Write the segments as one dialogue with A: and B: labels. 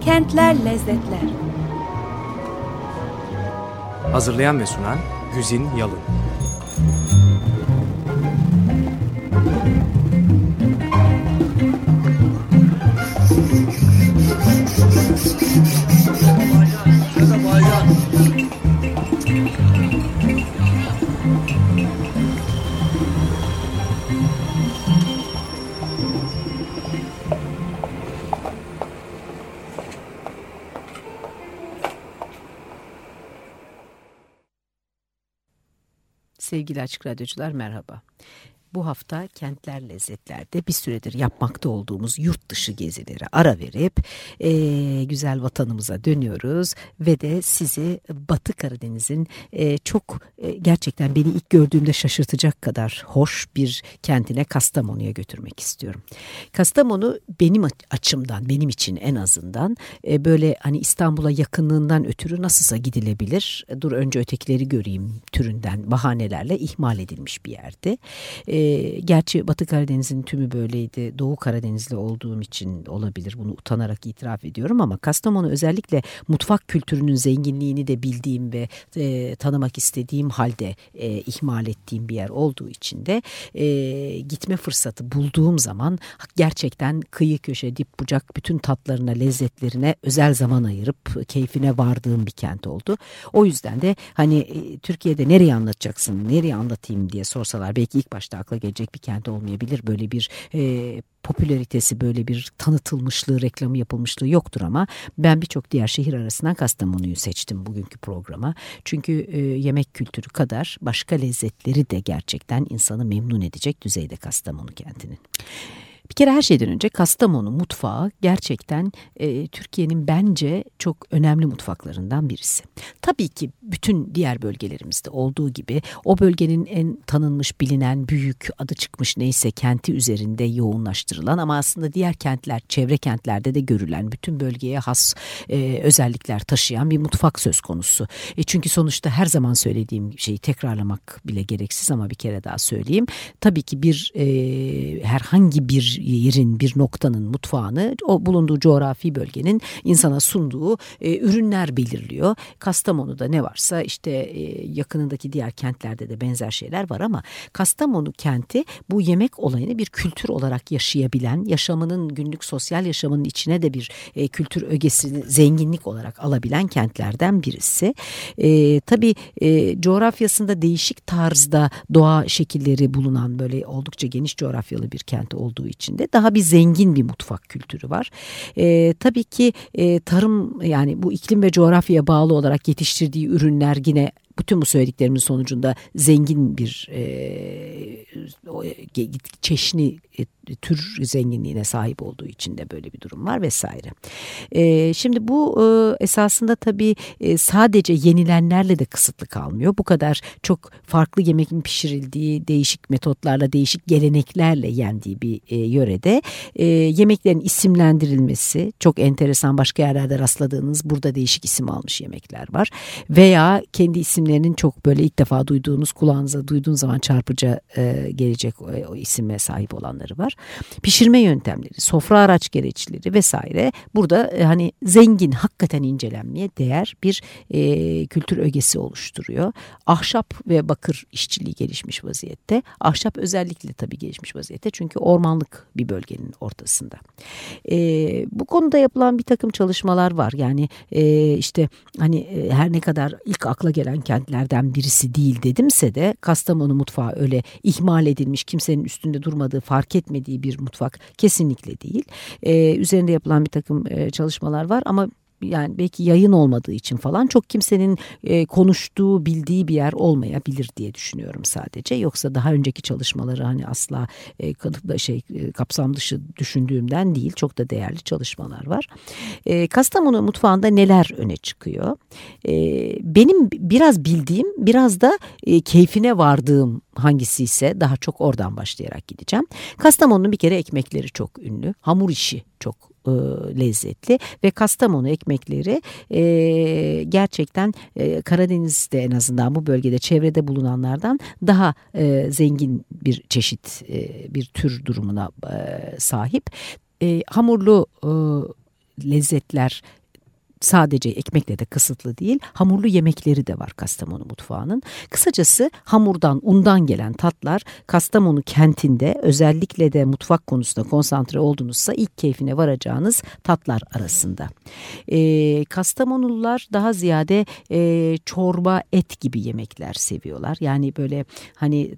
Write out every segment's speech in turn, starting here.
A: Kentler Lezzetler.
B: Hazırlayan ve sunan Güzin Yalın
C: Sevgili Açık Radyocular merhaba. Bu hafta Kentler Lezzetler'de bir süredir yapmakta olduğumuz yurt dışı gezileri ara verip e, güzel vatanımıza dönüyoruz ve de sizi Batı Karadeniz'in e, çok e, gerçekten beni ilk gördüğümde şaşırtacak kadar hoş bir kentine Kastamonu'ya götürmek istiyorum. Kastamonu benim açımdan, benim için en azından e, böyle hani İstanbul'a yakınlığından ötürü nasılsa gidilebilir. Dur önce ötekileri göreyim türünden bahanelerle ihmal edilmiş bir yerdi. E, ee, gerçi Batı Karadeniz'in tümü böyleydi. Doğu Karadenizli olduğum için olabilir. Bunu utanarak itiraf ediyorum ama Kastamonu özellikle mutfak kültürünün zenginliğini de bildiğim ve e, tanımak istediğim halde e, ihmal ettiğim bir yer olduğu için de e, gitme fırsatı bulduğum zaman gerçekten kıyı köşe dip bucak bütün tatlarına lezzetlerine özel zaman ayırıp keyfine vardığım bir kent oldu. O yüzden de hani e, Türkiye'de nereye anlatacaksın, nereye anlatayım diye sorsalar belki ilk başta akla gelecek bir kent olmayabilir. Böyle bir e, popülaritesi böyle bir tanıtılmışlığı, reklamı yapılmışlığı yoktur ama ben birçok diğer şehir arasından Kastamonu'yu seçtim bugünkü programa. Çünkü e, yemek kültürü kadar başka lezzetleri de gerçekten insanı memnun edecek düzeyde Kastamonu kentinin. Bir kere her şeyden önce Kastamonu mutfağı gerçekten e, Türkiye'nin bence çok önemli mutfaklarından birisi. Tabii ki bütün diğer bölgelerimizde olduğu gibi o bölgenin en tanınmış, bilinen, büyük, adı çıkmış neyse kenti üzerinde yoğunlaştırılan ama aslında diğer kentler, çevre kentlerde de görülen bütün bölgeye has e, özellikler taşıyan bir mutfak söz konusu. E, çünkü sonuçta her zaman söylediğim şeyi tekrarlamak bile gereksiz ama bir kere daha söyleyeyim. Tabii ki bir e, herhangi bir yerin, bir noktanın mutfağını o bulunduğu coğrafi bölgenin insana sunduğu e, ürünler belirliyor. Kastamonu'da ne varsa işte e, yakınındaki diğer kentlerde de benzer şeyler var ama Kastamonu kenti bu yemek olayını bir kültür olarak yaşayabilen, yaşamının günlük sosyal yaşamının içine de bir e, kültür ögesini zenginlik olarak alabilen kentlerden birisi. E, tabii e, coğrafyasında değişik tarzda doğa şekilleri bulunan böyle oldukça geniş coğrafyalı bir kent olduğu için içinde daha bir zengin bir mutfak kültürü var. E, tabii ki e, tarım yani bu iklim ve coğrafyaya bağlı olarak yetiştirdiği ürünler yine bütün bu söylediklerimin sonucunda zengin bir e, çeşni e, tür zenginliğine sahip olduğu için de böyle bir durum var vesaire. E, şimdi bu e, esasında tabii e, sadece yenilenlerle de kısıtlı kalmıyor. Bu kadar çok farklı yemekin pişirildiği değişik metotlarla değişik geleneklerle yendiği bir e, yörede e, yemeklerin isimlendirilmesi çok enteresan başka yerlerde rastladığınız burada değişik isim almış yemekler var. Veya kendi isimlerinin çok böyle ilk defa duyduğunuz kulağınıza duyduğun zaman çarpıcı e, gelecek o, o isime sahip olanları var. Pişirme yöntemleri, sofra araç gereçleri vesaire burada e, hani zengin hakikaten incelenmeye değer bir e, kültür ögesi oluşturuyor. Ahşap ve bakır işçiliği gelişmiş vaziyette. Ahşap özellikle tabii gelişmiş vaziyette çünkü ormanlık bir bölgenin ortasında. E, bu konuda yapılan bir takım çalışmalar var. Yani e, işte hani e, her ne kadar ilk akla gelen kentlerden birisi değil dedimse de Kastamonu mutfağı öyle ihmal edilmiş kimsenin üstünde durmadığı fark etmediği bir mutfak kesinlikle değil. Ee, üzerinde yapılan bir takım e, çalışmalar var ama yani belki yayın olmadığı için falan çok kimsenin e, konuştuğu bildiği bir yer olmayabilir diye düşünüyorum sadece. Yoksa daha önceki çalışmaları hani asla e, şey e, kapsam dışı düşündüğümden değil çok da değerli çalışmalar var. E, Kastamonu mutfağında neler öne çıkıyor? E, benim biraz bildiğim biraz da e, keyfine vardığım hangisi ise daha çok oradan başlayarak gideceğim. Kastamonu'nun bir kere ekmekleri çok ünlü. Hamur işi çok e, lezzetli ve Kastamonu ekmekleri e, gerçekten e, Karadeniz'de en azından bu bölgede çevrede bulunanlardan daha e, zengin bir çeşit e, bir tür durumuna e, sahip. E, hamurlu e, lezzetler sadece ekmekle de kısıtlı değil hamurlu yemekleri de var Kastamonu mutfağının. Kısacası hamurdan undan gelen tatlar Kastamonu kentinde özellikle de mutfak konusunda konsantre oldunuzsa ilk keyfine varacağınız tatlar arasında. E, Kastamonulular daha ziyade e, çorba et gibi yemekler seviyorlar. Yani böyle hani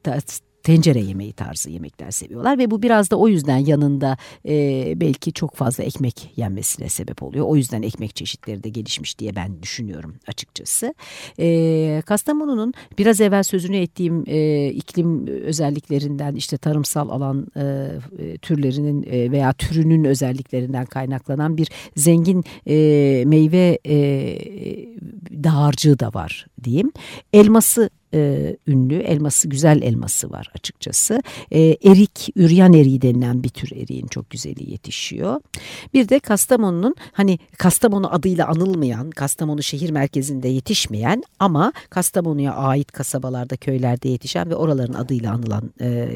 C: tencere yemeği tarzı yemekler seviyorlar ve bu biraz da o yüzden yanında e, belki çok fazla ekmek yenmesine sebep oluyor. O yüzden ekmek çeşitleri de gelişmiş diye ben düşünüyorum açıkçası. E, Kastamonu'nun biraz evvel sözünü ettiğim e, iklim özelliklerinden işte tarımsal alan e, e türlerinin e, veya türünün özelliklerinden kaynaklanan bir zengin e, meyve e, dağarcığı da var diyeyim. Elması e, ünlü elması güzel elması var açıkçası. E, erik, üryan eriği denilen bir tür eriğin çok güzeli yetişiyor. Bir de Kastamonu'nun hani Kastamonu adıyla anılmayan, Kastamonu şehir merkezinde yetişmeyen ama Kastamonu'ya ait kasabalarda, köylerde yetişen ve oraların adıyla anılan e,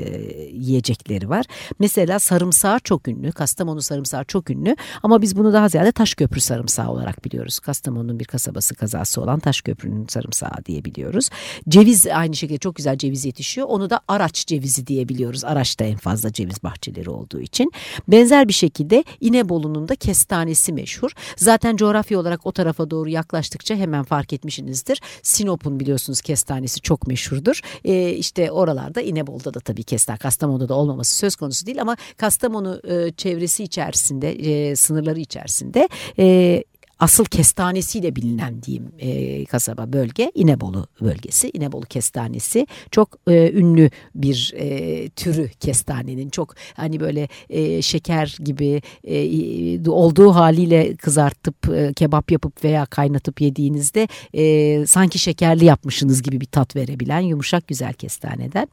C: yiyecekleri var. Mesela sarımsağı çok ünlü. Kastamonu sarımsağı çok ünlü ama biz bunu daha ziyade Taşköprü sarımsağı olarak biliyoruz. Kastamonu'nun bir kasabası kazası olan Taşköprü'nün sarımsağı diye biliyoruz. Ceviz Ceviz aynı şekilde çok güzel ceviz yetişiyor. Onu da Araç cevizi diyebiliyoruz. Araç'ta en fazla ceviz bahçeleri olduğu için. Benzer bir şekilde İnebolu'nun da kestanesi meşhur. Zaten coğrafya olarak o tarafa doğru yaklaştıkça hemen fark etmişsinizdir. Sinop'un biliyorsunuz kestanesi çok meşhurdur. Ee, işte oralarda İnebolu'da da tabii kestane, Kastamonu'da da olmaması söz konusu değil ama Kastamonu e, çevresi içerisinde, e, sınırları içerisinde e, asıl kestanesiyle bilinen diyeyim e, kasaba bölge İnebolu bölgesi. İnebolu kestanesi çok e, ünlü bir e, türü kestanenin çok hani böyle e, şeker gibi e, olduğu haliyle kızartıp e, kebap yapıp veya kaynatıp yediğinizde e, sanki şekerli yapmışsınız gibi bir tat verebilen yumuşak güzel kestaneden.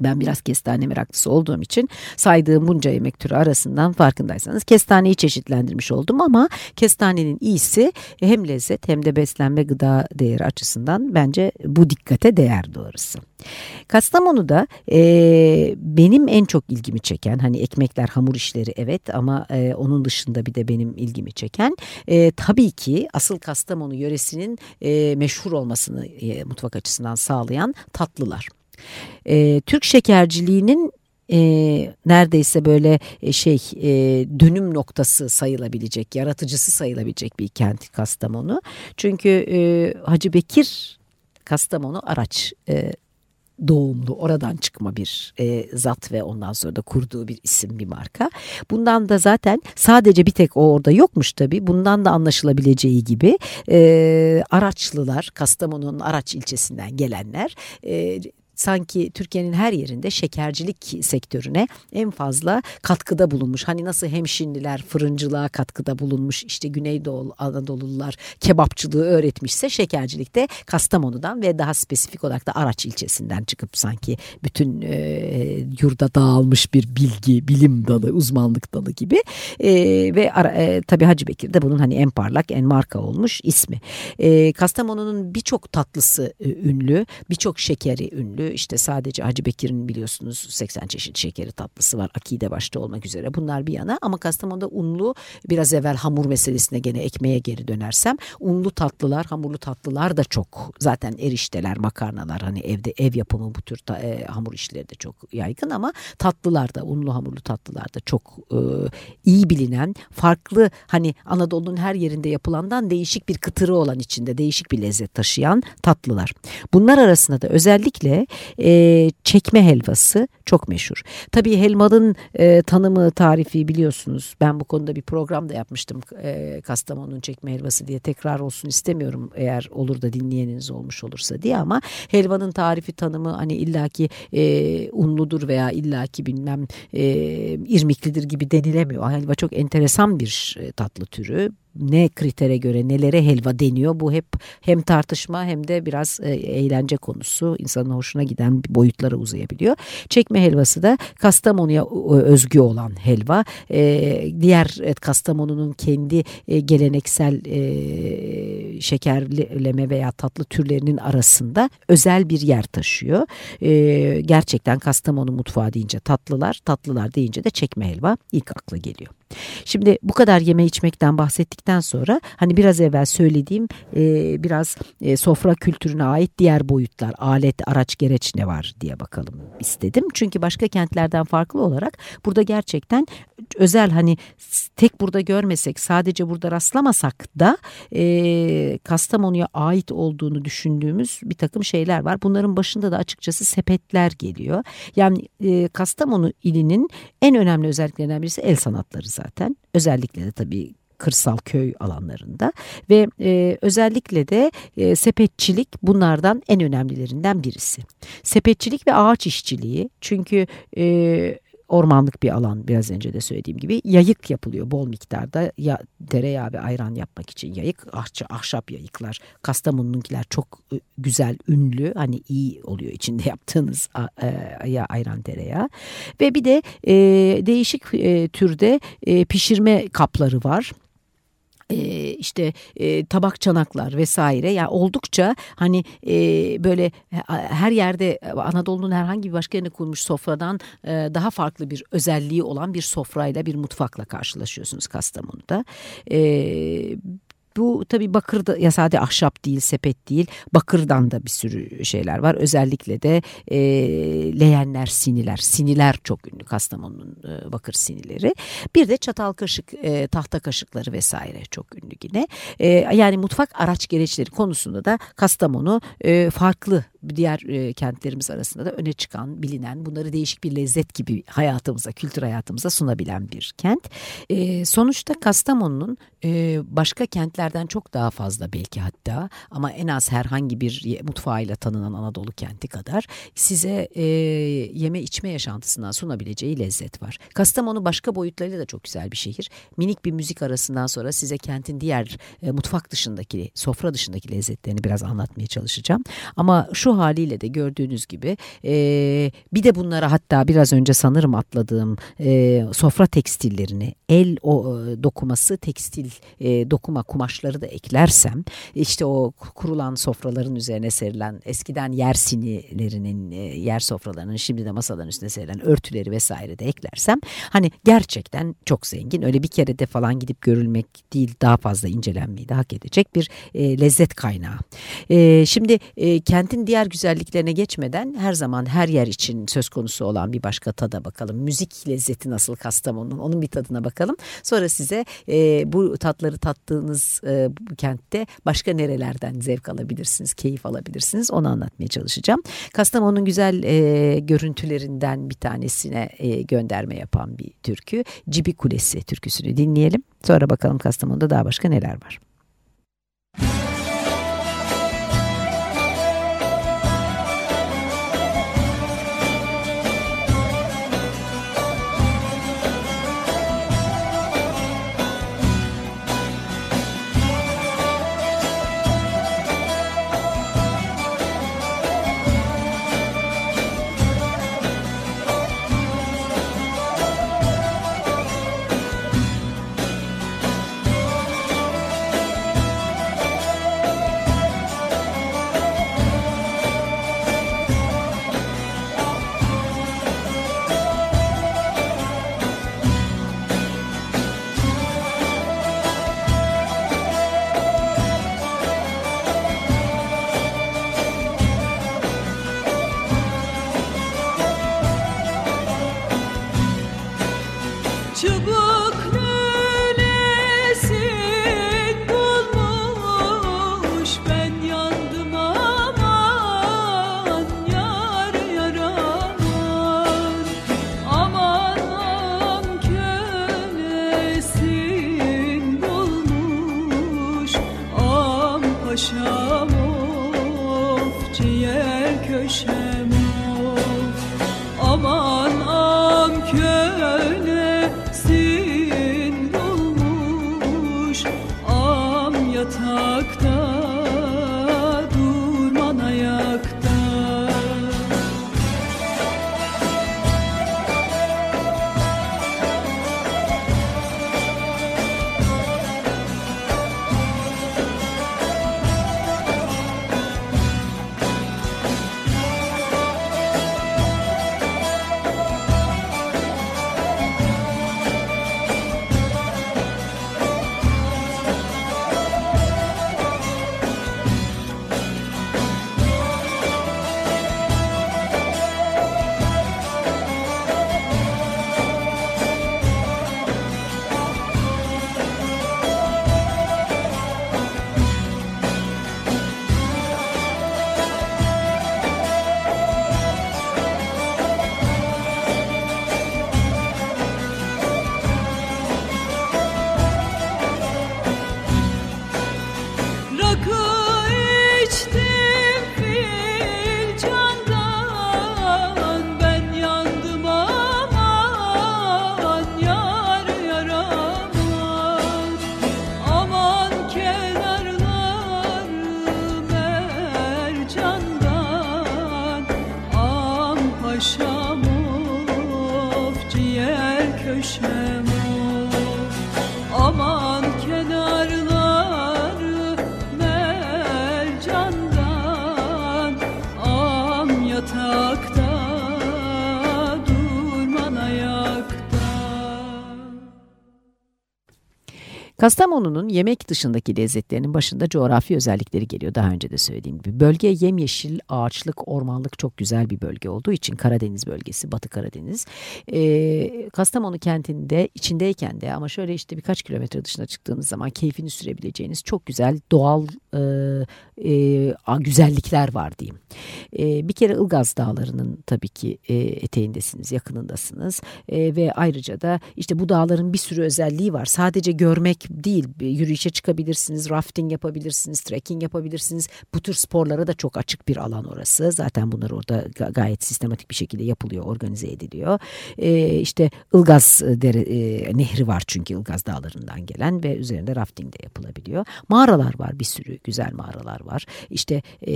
C: Ben biraz kestane meraklısı olduğum için saydığım bunca yemek türü arasından farkındaysanız kestaneyi çeşitlendirmiş oldum ama kestanenin iyisi hem lezzet hem de beslenme gıda değeri açısından bence bu dikkate değer doğrusu. Kastamonu'da e, benim en çok ilgimi çeken hani ekmekler hamur işleri evet ama e, onun dışında bir de benim ilgimi çeken e, tabii ki asıl Kastamonu yöresinin e, meşhur olmasını e, mutfak açısından sağlayan tatlılar. E, Türk şekerciliğinin e, neredeyse böyle e, şey e, dönüm noktası sayılabilecek, yaratıcısı sayılabilecek bir kent Kastamonu. Çünkü e, Hacı Bekir Kastamonu araç e, doğumlu oradan çıkma bir e, zat ve ondan sonra da kurduğu bir isim bir marka. Bundan da zaten sadece bir tek o orada yokmuş tabii. Bundan da anlaşılabileceği gibi e, Araçlılar Kastamonu'nun Araç ilçesinden gelenler e, sanki Türkiye'nin her yerinde şekercilik sektörüne en fazla katkıda bulunmuş. Hani nasıl hemşinliler fırıncılığa katkıda bulunmuş işte Güneydoğu Anadolulular kebapçılığı öğretmişse şekercilikte Kastamonu'dan ve daha spesifik olarak da Araç ilçesinden çıkıp sanki bütün e, yurda dağılmış bir bilgi, bilim dalı, uzmanlık dalı gibi e, ve e, tabii Hacı Bekir de bunun hani en parlak, en marka olmuş ismi. E, Kastamonu'nun birçok tatlısı e, ünlü, birçok şekeri ünlü işte sadece Hacı Bekir'in biliyorsunuz 80 çeşit şekeri tatlısı var. Akide başta olmak üzere. Bunlar bir yana ama Kastamonu'da unlu biraz evvel hamur meselesine gene ekmeğe geri dönersem unlu tatlılar, hamurlu tatlılar da çok. Zaten erişteler, makarnalar hani evde ev yapımı bu tür ta, e, hamur işleri de çok yaygın ama tatlılar da unlu hamurlu tatlılar da çok e, iyi bilinen, farklı hani Anadolu'nun her yerinde yapılandan değişik bir kıtırı olan içinde değişik bir lezzet taşıyan tatlılar. Bunlar arasında da özellikle e, çekme helvası çok meşhur. Tabii helvanın e, tanımı, tarifi biliyorsunuz. Ben bu konuda bir program da yapmıştım. E, Kastamonu'nun çekme helvası diye tekrar olsun istemiyorum eğer olur da dinleyeniniz olmuş olursa diye ama helvanın tarifi tanımı hani illaki e, unludur veya illaki bilmem e, irmiklidir gibi denilemiyor. Helva çok enteresan bir e, tatlı türü ne kritere göre nelere helva deniyor bu hep hem tartışma hem de biraz e, eğlence konusu insanın hoşuna giden boyutlara uzayabiliyor. Çekme helvası da Kastamonu'ya özgü olan helva. E, diğer e, Kastamonu'nun kendi e, geleneksel e, şekerleme veya tatlı türlerinin arasında özel bir yer taşıyor. E, gerçekten Kastamonu mutfağı deyince tatlılar, tatlılar deyince de çekme helva ilk akla geliyor. Şimdi bu kadar yeme içmekten bahsettikten sonra hani biraz evvel söylediğim e, biraz e, sofra kültürüne ait diğer boyutlar, alet, araç, gereç ne var diye bakalım istedim. Çünkü başka kentlerden farklı olarak burada gerçekten özel hani tek burada görmesek sadece burada rastlamasak da e, Kastamonu'ya ait olduğunu düşündüğümüz bir takım şeyler var. Bunların başında da açıkçası sepetler geliyor. Yani e, Kastamonu ilinin en önemli özelliklerinden birisi el sanatları zaten. Özellikle de tabii kırsal köy alanlarında ve e, özellikle de e, sepetçilik bunlardan en önemlilerinden birisi. Sepetçilik ve ağaç işçiliği çünkü e, ormanlık bir alan biraz önce de söylediğim gibi. Yayık yapılıyor bol miktarda. Ya tereyağı ve ayran yapmak için yayık ah, ahşap yayıklar. Kastamonu'nunkiler çok ıı, güzel ünlü. Hani iyi oluyor içinde yaptığınız e, ya ayran tereyağı. Ve bir de e, değişik e, türde e, pişirme kapları var e, işte e, tabak çanaklar vesaire yani oldukça hani e, böyle her yerde Anadolu'nun herhangi bir başka yerine kurulmuş sofradan e, daha farklı bir özelliği olan bir sofrayla bir mutfakla karşılaşıyorsunuz Kastamonu'da. E, bu tabii bakır ya sadece ahşap değil sepet değil bakırdan da bir sürü şeyler var. Özellikle de e, leğenler siniler siniler çok ünlü Kastamonu'nun e, bakır sinileri. Bir de çatal kaşık e, tahta kaşıkları vesaire çok ünlü yine. E, yani mutfak araç gereçleri konusunda da Kastamonu e, farklı diğer e, kentlerimiz arasında da öne çıkan, bilinen, bunları değişik bir lezzet gibi hayatımıza, kültür hayatımıza sunabilen bir kent. E, sonuçta Kastamonu'nun e, başka kentlerden çok daha fazla belki hatta ama en az herhangi bir mutfağıyla tanınan Anadolu kenti kadar size e, yeme içme yaşantısından sunabileceği lezzet var. Kastamonu başka boyutlarıyla da çok güzel bir şehir. Minik bir müzik arasından sonra size kentin diğer e, mutfak dışındaki, sofra dışındaki lezzetlerini biraz anlatmaya çalışacağım. Ama haliyle de gördüğünüz gibi e, bir de bunlara hatta biraz önce sanırım atladığım e, sofra tekstillerini el o e, dokuması tekstil e, dokuma kumaşları da eklersem işte o kurulan sofraların üzerine serilen eskiden yer sinilerinin e, yer sofralarının şimdi de masaların üstüne serilen örtüleri vesaire de eklersem hani gerçekten çok zengin öyle bir kere de falan gidip görülmek değil daha fazla incelenmeyi de hak edecek bir e, lezzet kaynağı. E, şimdi e, kentin diğer diğer güzelliklerine geçmeden her zaman her yer için söz konusu olan bir başka tada bakalım. Müzik lezzeti nasıl Kastamonu'nun onun bir tadına bakalım. Sonra size e, bu tatları tattığınız e, bu kentte başka nerelerden zevk alabilirsiniz, keyif alabilirsiniz onu anlatmaya çalışacağım. Kastamonu'nun güzel e, görüntülerinden bir tanesine e, gönderme yapan bir türkü. Cibi Kulesi türküsünü dinleyelim. Sonra bakalım Kastamonu'da daha başka neler var. Kastamonu'nun yemek dışındaki lezzetlerinin başında coğrafi özellikleri geliyor. Daha önce de söylediğim gibi. Bölge yemyeşil, ağaçlık, ormanlık çok güzel bir bölge olduğu için Karadeniz bölgesi, Batı Karadeniz. Ee, Kastamonu kentinde içindeyken de ama şöyle işte birkaç kilometre dışına çıktığınız zaman keyfini sürebileceğiniz çok güzel doğal e, e, güzellikler var diyeyim. E, bir kere Ilgaz Dağları'nın tabii ki e, eteğindesiniz, yakınındasınız e, ve ayrıca da işte bu dağların bir sürü özelliği var. Sadece görmek değil, yürüyüşe çıkabilirsiniz, rafting yapabilirsiniz, trekking yapabilirsiniz. Bu tür sporlara da çok açık bir alan orası. Zaten bunlar orada gayet sistematik bir şekilde yapılıyor, organize ediliyor. E, işte Ilgaz dere, e, nehri var çünkü Ilgaz Dağları'ndan gelen ve üzerinde rafting de yapılabiliyor. Mağaralar var, bir sürü güzel mağaralar var. İşte e,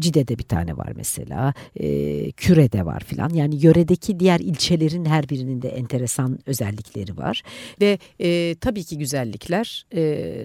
C: Cide'de bir tane var mesela, e, Küre'de var filan. Yani yöredeki diğer ilçelerin her birinin de enteresan özellikleri var. Ve e, tabii ki güzellikler e,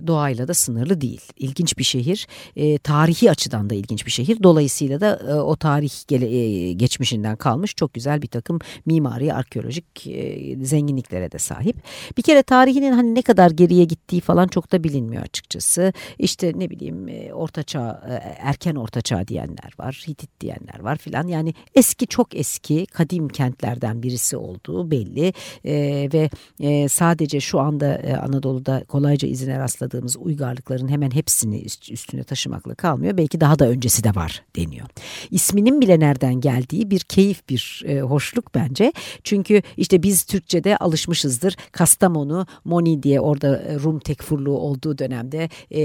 C: doğayla da sınırlı değil. İlginç bir şehir, e, tarihi açıdan da ilginç bir şehir. Dolayısıyla da e, o tarih gele, e, geçmişinden kalmış çok güzel bir takım mimari, arkeolojik e, zenginliklere de sahip. Bir kere tarihinin hani ne kadar geriye gittiği falan çok da bilinmiyor açıkçası. İşte ne bileyim e, ortaçağ, e, erken ortaçağ diyenler var, Hitit diyenler var filan. Yani eski çok eski kadim kentlerden birisi olduğu belli e, ve e, sadece şu anda e, Anadolu'da kolayca izine rastladığımız uygarlıkların hemen hepsini üstüne taşımakla kalmıyor. Belki daha da öncesi de var deniyor. İsminin bile nereden geldiği bir keyif, bir e, hoşluk bence. Çünkü işte biz Türkçe'de alışmışızdır. Kastamonu, Moni diye orada e, Rum tekfurluğu olduğu dönemde e,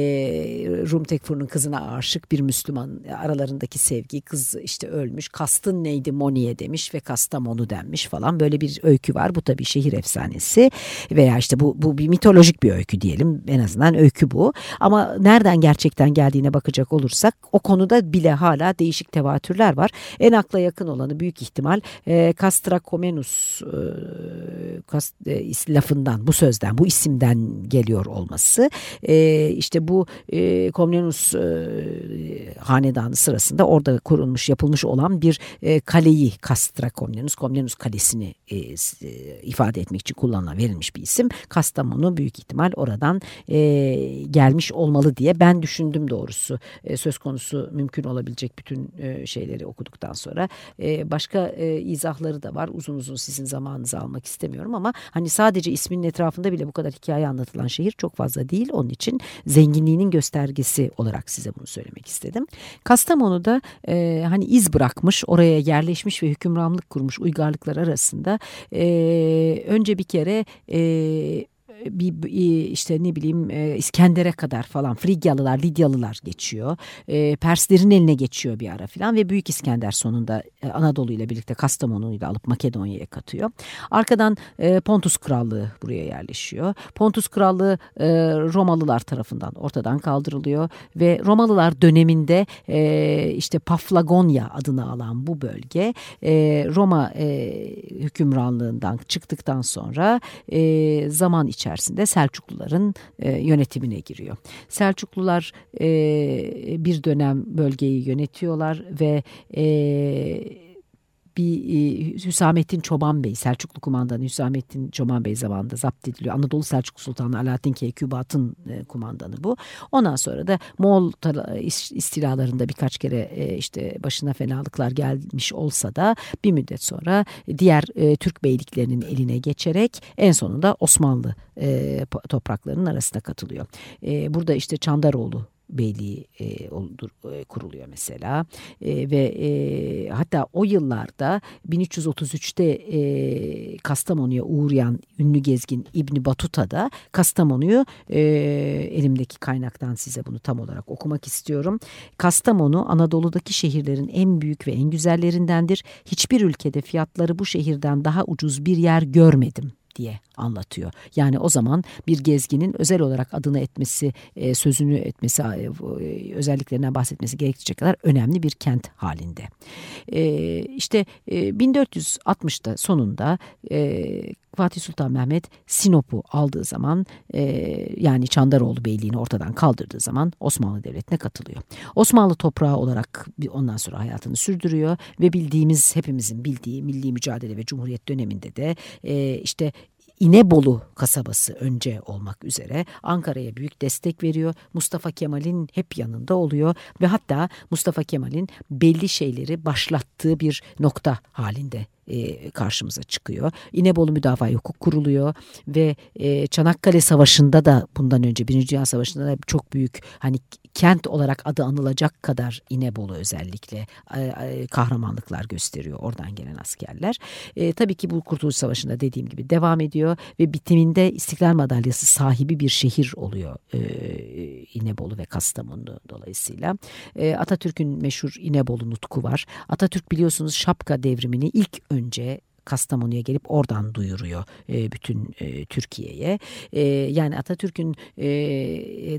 C: Rum tekfurunun kızına aşık bir Müslüman aralarındaki sevgi kız işte ölmüş. Kastın neydi Moni'ye demiş ve Kastamonu denmiş falan böyle bir öykü var. Bu tabii şehir efsanesi veya işte bu, bu bir mitolojik bir öykü diyelim en azından öykü bu. Ama nereden gerçekten geldiğine bakacak olursak o konuda bile hala değişik tevatürler var. En akla yakın olanı büyük ihtimal e, Castracomenus e, kast, e, lafından bu sözden bu isimden geliyor olması. E, işte bu e, Komnenus e, hanedanı sırasında orada kurulmuş yapılmış olan bir e, kaleyi Castra Komnenus, Komnenus Kalesi'ni e, e, ifade etmek için kullanılan verilmiş bir isim. Kastamonu büyük ihtimal oradan e, gelmiş olmalı diye ben düşündüm doğrusu. E, söz konusu mümkün olabilecek bütün e, şeyleri okuduktan sonra. E, başka e, izahları da var. Uzun uzun sizin zamanınızı almak istemiyorum ama hani sadece isminin etrafında bile bu kadar hikaye anlatılan şehir çok fazla değil. Onun için zenginliğinin göstergesi olarak size bunu söylemek istedim. Kastamonu'da e, hani iz bırakmış, oraya yerleşmiş ve hükümranlık kurmuş uygarlıklar arasında e, önce bir kere e, bir işte ne bileyim e, İskender'e kadar falan Frigyalılar, Lidyalılar geçiyor. E, Perslerin eline geçiyor bir ara falan ve Büyük İskender sonunda e, Anadolu ile birlikte Kastamonu'yu da alıp Makedonya'ya katıyor. Arkadan Pontus Krallığı buraya yerleşiyor. Pontus Krallığı Romalılar tarafından ortadan kaldırılıyor ve Romalılar döneminde işte Paflagonya adını alan bu bölge Roma hükümranlığından çıktıktan sonra zaman içerisinde içerisinde Selçukluların e, yönetimine giriyor. Selçuklular e, bir dönem bölgeyi yönetiyorlar ve e, bir Hüsamettin Çoban Bey, Selçuklu kumandanı Hüsamettin Çoban Bey zamanında zapt ediliyor. Anadolu Selçuklu Sultanı Alaaddin Keykubat'ın e, kumandanı bu. Ondan sonra da Moğol istilalarında birkaç kere e, işte başına fenalıklar gelmiş olsa da bir müddet sonra diğer e, Türk beyliklerinin eline geçerek en sonunda Osmanlı topraklarının arasına katılıyor. Burada işte Çandaroğlu Beyliği e, oldur, e, kuruluyor mesela e, ve e, hatta o yıllarda 1333'te e, Kastamonu'ya uğrayan ünlü gezgin İbni Batuta da Kastamonu'yu e, elimdeki kaynaktan size bunu tam olarak okumak istiyorum. Kastamonu Anadolu'daki şehirlerin en büyük ve en güzellerindendir. Hiçbir ülkede fiyatları bu şehirden daha ucuz bir yer görmedim diye anlatıyor. Yani o zaman bir gezginin özel olarak adını etmesi, e, sözünü etmesi, e, özelliklerinden bahsetmesi gerektirecek kadar önemli bir kent halinde. E, işte 1460'da sonunda Fatih Sultan Mehmet Sinop'u aldığı zaman yani Çandaroğlu Beyliğini ortadan kaldırdığı zaman Osmanlı Devleti'ne katılıyor. Osmanlı toprağı olarak ondan sonra hayatını sürdürüyor ve bildiğimiz hepimizin bildiği milli mücadele ve cumhuriyet döneminde de işte İnebolu kasabası önce olmak üzere Ankara'ya büyük destek veriyor. Mustafa Kemal'in hep yanında oluyor ve hatta Mustafa Kemal'in belli şeyleri başlattığı bir nokta halinde e, karşımıza çıkıyor. İnebolu Müdafaa Hukuk kuruluyor ve e, Çanakkale Savaşı'nda da bundan önce Birinci Dünya Savaşı'nda da çok büyük hani kent olarak adı anılacak kadar İnebolu özellikle e, kahramanlıklar gösteriyor oradan gelen askerler. E, tabii ki bu Kurtuluş Savaşı'nda dediğim gibi devam ediyor ve bitiminde İstiklal Madalyası sahibi bir şehir oluyor e, İnebolu ve Kastamonu dolayısıyla. E, Atatürk'ün meşhur İnebolu nutku var. Atatürk biliyorsunuz şapka devrimini ilk önce Kastamonu'ya gelip oradan duyuruyor e, bütün e, Türkiye'ye. E, yani Atatürk'ün e,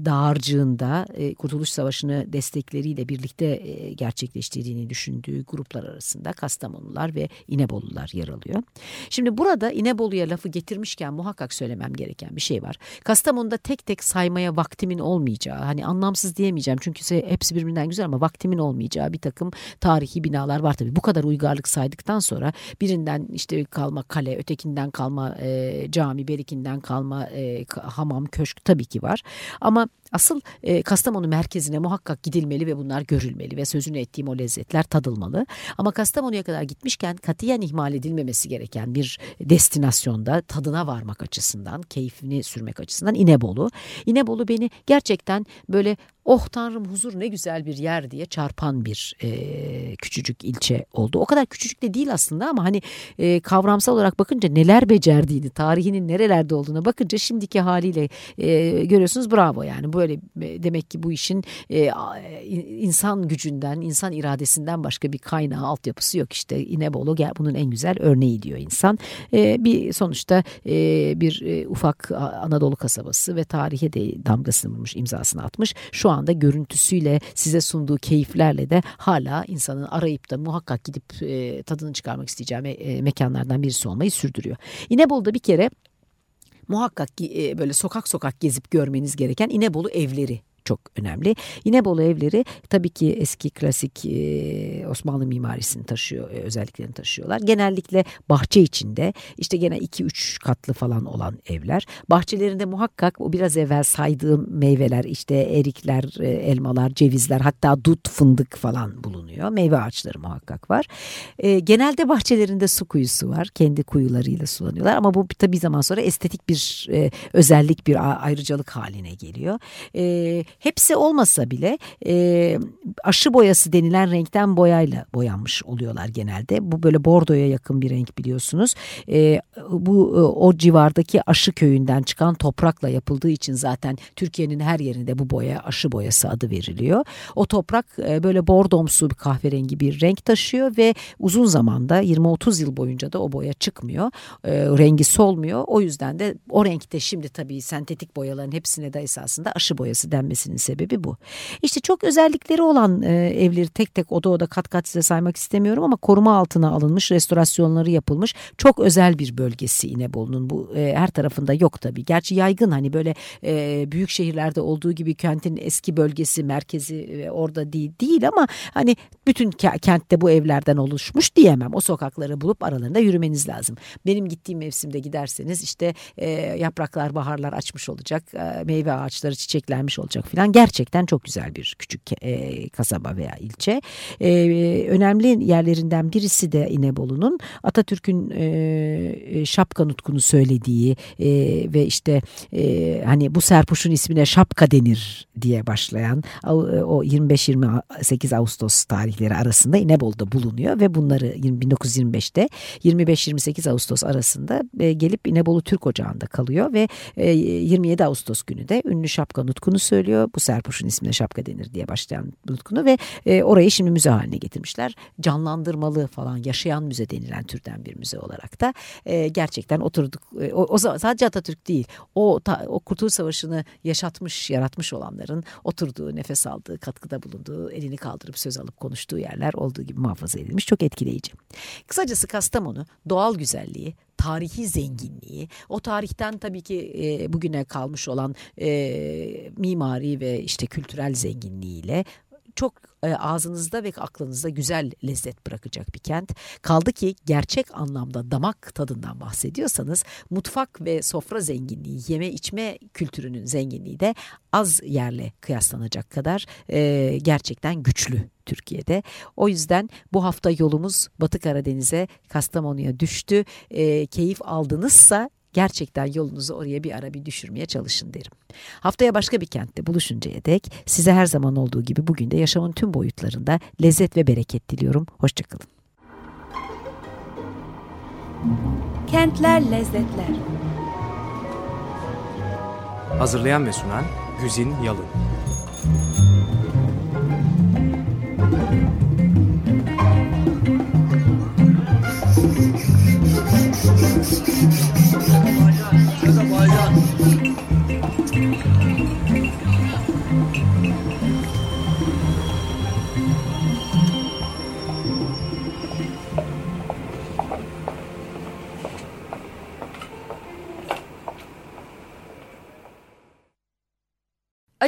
C: dağarcığında e, Kurtuluş Savaşı'nı destekleriyle birlikte e, gerçekleştirdiğini düşündüğü gruplar arasında Kastamonular ve İnebolular yer alıyor. Şimdi burada İnebolu'ya lafı getirmişken muhakkak söylemem gereken bir şey var. Kastamonu'da tek tek saymaya vaktimin olmayacağı, hani anlamsız diyemeyeceğim çünkü hepsi birbirinden güzel ama vaktimin olmayacağı bir takım tarihi binalar var tabii. Bu kadar uygarlık saydıktan sonra birinden işte kalma kale, ötekinden kalma e, cami, berikinden kalma e, hamam, köşk tabii ki var. Ama asıl e, Kastamonu merkezine muhakkak gidilmeli ve bunlar görülmeli ve sözünü ettiğim o lezzetler tadılmalı. Ama Kastamonu'ya kadar gitmişken katiyen ihmal edilmemesi gereken bir destinasyonda tadına varmak açısından, keyfini sürmek açısından İnebolu. İnebolu beni gerçekten böyle oh tanrım huzur ne güzel bir yer diye çarpan bir e, küçücük ilçe oldu. O kadar küçücük de değil aslında ama hani e, kavramsal olarak bakınca neler becerdiğini, tarihinin nerelerde olduğuna bakınca şimdiki haliyle e, görüyorsunuz bravo yani böyle e, demek ki bu işin e, insan gücünden, insan iradesinden başka bir kaynağı, altyapısı yok işte İnebolu bunun en güzel örneği diyor insan. E, bir sonuçta e, bir e, ufak Anadolu kasabası ve tarihe de damgasını vurmuş, imzasını atmış. Şu anda görüntüsüyle size sunduğu keyiflerle de hala insanın arayıp da muhakkak gidip e, tadını çıkarmak isteyeceği me e, mekanlardan birisi olmayı sürdürüyor. İnebolu'da bir kere muhakkak e, böyle sokak sokak gezip görmeniz gereken İnebolu evleri çok önemli. İnebolu evleri tabii ki eski klasik e, Osmanlı mimarisini taşıyor, e, özelliklerini taşıyorlar. Genellikle bahçe içinde işte gene 2-3 katlı falan olan evler. Bahçelerinde muhakkak o biraz evvel saydığım meyveler işte erikler, e, elmalar, cevizler hatta dut, fındık falan bulunuyor. Meyve ağaçları muhakkak var. Genelde bahçelerinde su kuyusu var. Kendi kuyularıyla sulanıyorlar ama bu tabii zaman sonra estetik bir özellik bir ayrıcalık haline geliyor. Hepsi olmasa bile e, aşı boyası denilen renkten boyayla boyanmış oluyorlar genelde. Bu böyle bordoya yakın bir renk biliyorsunuz. E, bu e, o civardaki aşı köyünden çıkan toprakla yapıldığı için zaten Türkiye'nin her yerinde bu boya aşı boyası adı veriliyor. O toprak e, böyle bordomsu bir kahverengi bir renk taşıyor ve uzun zamanda 20-30 yıl boyunca da o boya çıkmıyor. E, rengi solmuyor. O yüzden de o renkte şimdi tabii sentetik boyaların hepsine de esasında aşı boyası denmesi gelmesinin sebebi bu. İşte çok özellikleri olan e, evleri tek tek oda oda kat kat size saymak istemiyorum ama koruma altına alınmış, restorasyonları yapılmış çok özel bir bölgesi İnebolu'nun. Bu e, her tarafında yok tabii. Gerçi yaygın hani böyle e, büyük şehirlerde olduğu gibi kentin eski bölgesi, merkezi e, orada değil değil ama hani bütün kentte bu evlerden oluşmuş diyemem. O sokakları bulup aralarında yürümeniz lazım. Benim gittiğim mevsimde giderseniz işte e, yapraklar baharlar açmış olacak, e, meyve ağaçları çiçeklenmiş olacak falan. Gerçekten çok güzel bir küçük e, kasaba veya ilçe. E, önemli yerlerinden birisi de İnebolu'nun Atatürk'ün e, e, şapka nutkunu söylediği e, ve işte e, hani bu serpuşun ismine şapka denir diye başlayan o 25-28 Ağustos tarihleri arasında İnebolu'da bulunuyor ve bunları 1925'te 25-28 Ağustos arasında e, gelip İnebolu Türk Ocağı'nda kalıyor ve 27 Ağustos günü de ünlü şapka nutkunu söylüyor geçiyor. Bu serpuşun ismine şapka denir diye başlayan nutkunu ve e, orayı şimdi müze haline getirmişler. Canlandırmalı falan yaşayan müze denilen türden bir müze olarak da e, gerçekten oturduk. E, o, o sadece Atatürk değil o, ta, o Kurtuluş Savaşı'nı yaşatmış yaratmış olanların oturduğu nefes aldığı katkıda bulunduğu elini kaldırıp söz alıp konuştuğu yerler olduğu gibi muhafaza edilmiş. Çok etkileyici. Kısacası Kastamonu doğal güzelliği, tarihi zenginliği, o tarihten tabii ki e, bugüne kalmış olan e, mimari ve işte kültürel zenginliğiyle çok e, ağzınızda ve aklınızda güzel lezzet bırakacak bir kent. Kaldı ki gerçek anlamda damak tadından bahsediyorsanız mutfak ve sofra zenginliği, yeme içme kültürünün zenginliği de az yerle kıyaslanacak kadar e, gerçekten güçlü Türkiye'de. O yüzden bu hafta yolumuz Batı Karadeniz'e, Kastamonu'ya düştü. E, keyif aldınızsa gerçekten yolunuzu oraya bir ara bir düşürmeye çalışın derim. Haftaya başka bir kentte buluşuncaya dek size her zaman olduğu gibi bugün de yaşamın tüm boyutlarında lezzet ve bereket diliyorum. Hoşçakalın.
A: Kentler Lezzetler
B: Hazırlayan ve sunan Güzin Yalın